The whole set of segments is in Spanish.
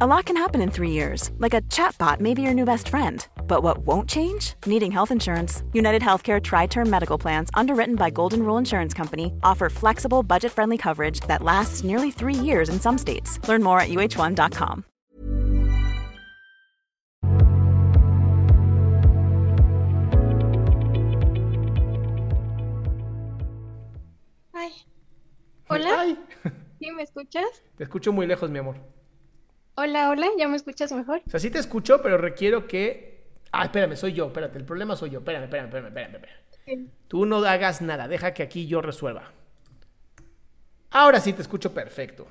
A lot can happen in three years, like a chatbot may be your new best friend. But what won't change? Needing health insurance. United Healthcare Tri Term Medical Plans, underwritten by Golden Rule Insurance Company, offer flexible, budget friendly coverage that lasts nearly three years in some states. Learn more at uh1.com. Ay. Hola. Ay, ¿Sí me escuchas? te escucho muy lejos, mi amor. Hola, hola, ¿ya me escuchas mejor? O sea, sí te escucho, pero requiero que... Ah, espérame, soy yo, espérate, el problema soy yo. Espérame, espérame, espérame, espérame. espérame. Sí. Tú no hagas nada, deja que aquí yo resuelva. Ahora sí te escucho perfecto.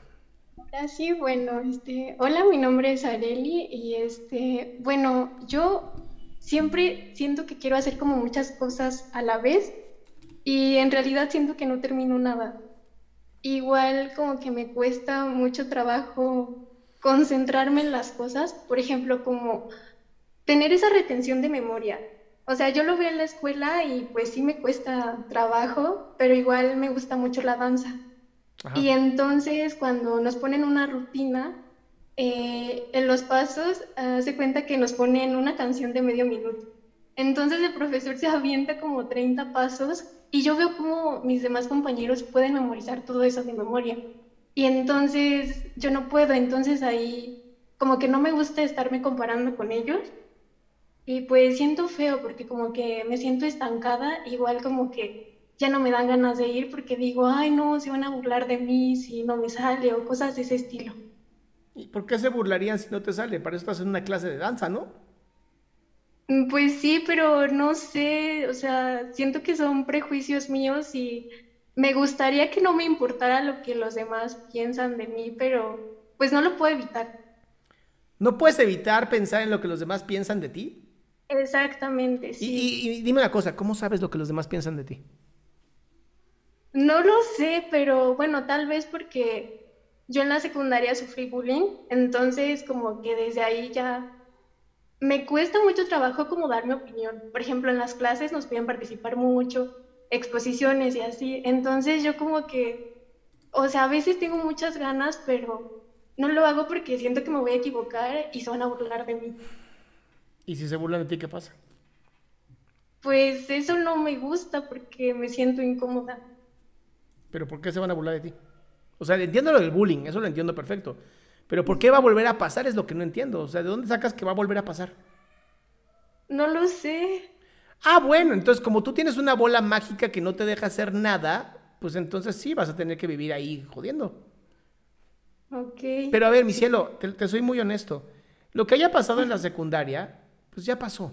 Ahora sí, bueno, este, hola, mi nombre es Areli y este, bueno, yo siempre siento que quiero hacer como muchas cosas a la vez y en realidad siento que no termino nada. Igual como que me cuesta mucho trabajo concentrarme en las cosas, por ejemplo, como tener esa retención de memoria. O sea, yo lo veo en la escuela y pues sí me cuesta trabajo, pero igual me gusta mucho la danza. Ajá. Y entonces cuando nos ponen una rutina, eh, en los pasos, ah, se cuenta que nos ponen una canción de medio minuto. Entonces el profesor se avienta como 30 pasos y yo veo como mis demás compañeros pueden memorizar todo eso de memoria. Y entonces yo no puedo, entonces ahí como que no me gusta estarme comparando con ellos. Y pues siento feo porque como que me siento estancada, igual como que ya no me dan ganas de ir porque digo, ay no, se van a burlar de mí si no me sale o cosas de ese estilo. ¿Y por qué se burlarían si no te sale? Para eso estás en una clase de danza, ¿no? Mm, Pues sí, pero no sé, o sea, siento que son prejuicios míos y me gustaría que no me importara lo que los demás piensan de mí, pero pues no lo puedo evitar. ¿No puedes evitar pensar en lo que los demás piensan de ti? Exactamente, Y, sí. y- y dime una cosa, ¿cómo sabes lo que los demás piensan de ti? No lo sé, pero bueno, tal vez porque yo en la secundaria sufrí bullying, entonces como que desde ahí ya me cuesta mucho trabajo como dar mi opinión. Por ejemplo, en las clases nos piden participar mucho, exposiciones y así. Entonces yo como que, o sea, a veces tengo muchas ganas, pero no lo hago porque siento que me voy a equivocar y se van a burlar de mí. Y si se burlan de ti, ¿qué pasa? Pues eso no me gusta porque me siento incómoda. ¿Pero por qué se van a burlar de ti? O sea, entiendo lo del bullying, eso lo entiendo perfecto. Pero ¿por qué va a volver a pasar? Es lo que no entiendo. O sea, ¿de dónde sacas que va a volver a pasar? No lo sé. Ah, bueno, entonces como tú tienes una bola mágica que no te deja hacer nada, pues entonces sí vas a tener que vivir ahí jodiendo. Ok. Pero a ver, mi cielo, te, te soy muy honesto. Lo que haya pasado en la secundaria, pues ya pasó.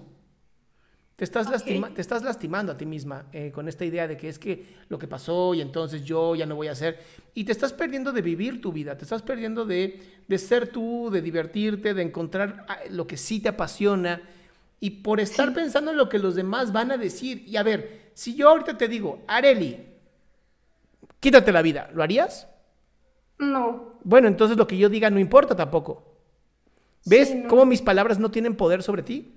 Te estás, lastima- te estás lastimando a ti misma eh, con esta idea de que es que lo que pasó y entonces yo ya no voy a hacer. Y te estás perdiendo de vivir tu vida, te estás perdiendo de, de ser tú, de divertirte, de encontrar ah, lo que sí te apasiona. Y por estar pensando en lo que los demás van a decir. Y a ver, si yo ahorita te digo, Areli, quítate la vida, ¿lo harías? No. Bueno, entonces lo que yo diga no importa tampoco. ¿Ves Sí, no. cómo mis palabras no tienen poder sobre ti?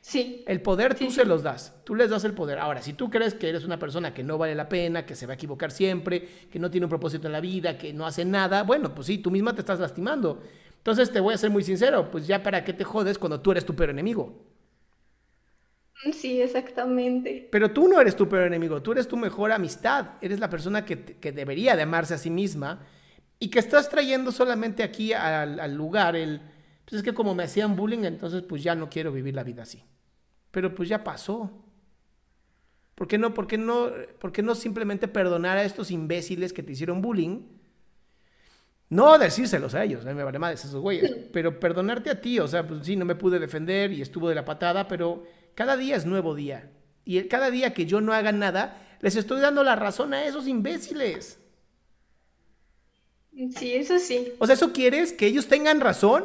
Sí. El poder tú Sí, se sí. los das, tú les das el poder. Ahora, si tú crees que eres una persona que no vale la pena, que se va a equivocar siempre, que no tiene un propósito en la vida, que no hace nada, bueno, pues sí, tú misma te estás lastimando. Entonces te voy a ser muy sincero, pues ya para qué te jodes cuando tú eres tu peor enemigo. Sí, exactamente. Pero tú no eres tu peor enemigo, tú eres tu mejor amistad, eres la persona que, que debería de amarse a sí misma y que estás trayendo solamente aquí al, al lugar el, pues es que como me hacían bullying, entonces pues ya no quiero vivir la vida así. Pero pues ya pasó. ¿Por qué no, por qué no, por qué no simplemente perdonar a estos imbéciles que te hicieron bullying No decírselos a ellos, a mí me vale más esos güeyes, pero perdonarte a ti, o sea, pues sí, no me pude defender y estuvo de la patada, pero cada día es nuevo día. Y cada día que yo no haga nada, les estoy dando la razón a esos imbéciles. Sí, eso sí. O sea, ¿eso quieres? ¿Que ellos tengan razón?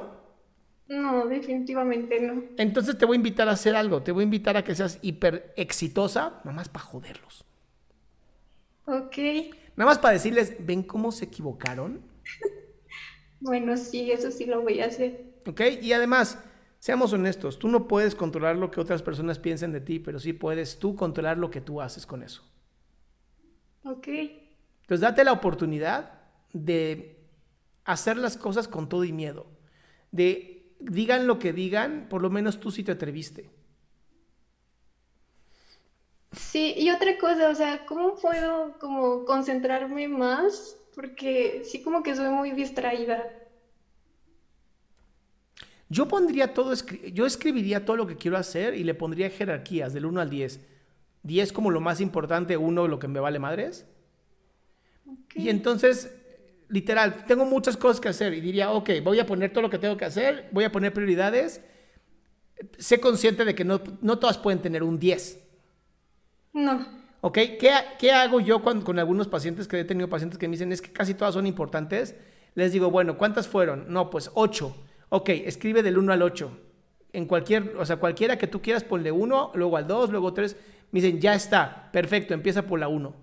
No, definitivamente no. Entonces te voy a invitar a hacer algo. Te voy a invitar a que seas hiper exitosa, nada más para joderlos. Ok. Nada más para decirles, ¿ven cómo se equivocaron? bueno, sí, eso sí lo voy a hacer. Ok, y además, seamos honestos, tú no puedes controlar lo que otras personas piensen de ti, pero sí puedes tú controlar lo que tú haces con eso. Ok. Entonces date la oportunidad de hacer las cosas con todo y miedo. De digan lo que digan, por lo menos tú sí te atreviste. Sí, y otra cosa, o sea, ¿cómo puedo como concentrarme más? Porque sí como que soy muy distraída. Yo pondría todo, yo escribiría todo lo que quiero hacer y le pondría jerarquías del 1 al 10. 10 como lo más importante, 1 lo que me vale madres. Y entonces literal, tengo muchas cosas que hacer y diría, ok, voy a poner todo lo que tengo que hacer, voy a poner prioridades. Sé consciente de que no, no todas pueden tener un 10. No. ¿Ok? ¿Qué, ¿Qué, hago yo con, con algunos pacientes que he tenido pacientes que me dicen, es que casi todas son importantes? Les digo, bueno, ¿cuántas fueron? No, pues 8. Ok, escribe del 1 al 8. En cualquier, o sea, cualquiera que tú quieras, ponle 1, luego al 2, luego 3. Me dicen, ya está, perfecto, empieza por la 1.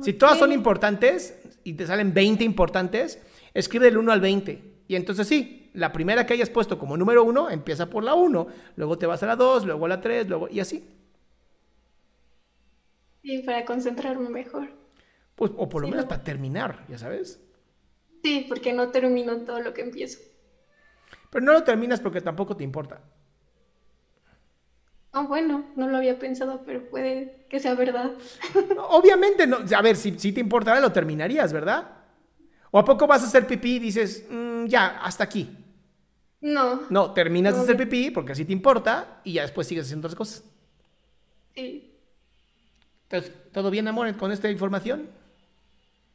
Si todas son importantes y te salen 20 importantes, escribe del 1 al 20. Y entonces sí, la primera que hayas puesto como número 1 empieza por la 1, luego te vas a la 2, luego a la 3, luego y así. Y para concentrarme mejor. Pues, o por lo menos para terminar, ya sabes. Sí, porque no termino todo lo que empiezo. Pero no lo terminas porque tampoco te importa. Ah, bueno, no lo había pensado, pero puede que sea verdad. Obviamente, no. A ver, si, si te importara, lo terminarías, ¿verdad? ¿O a poco vas a hacer pipí y dices, mm, ya, hasta aquí? No. No, terminas de hacer pipí porque así te importa y ya después sigues haciendo otras cosas. Sí. Entonces, ¿todo bien, amor, con esta información?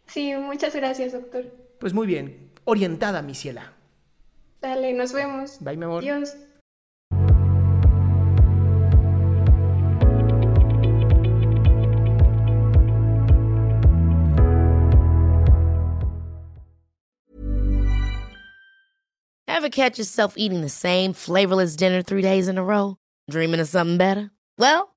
Sí, muchas gracias, doctor. Pues muy bien. Orientada, mi ciela. Dale, nos vemos. Bye, mi amor. Adiós. Ever catch yourself eating the same flavorless dinner three days in a row? Dreaming of something better? Well,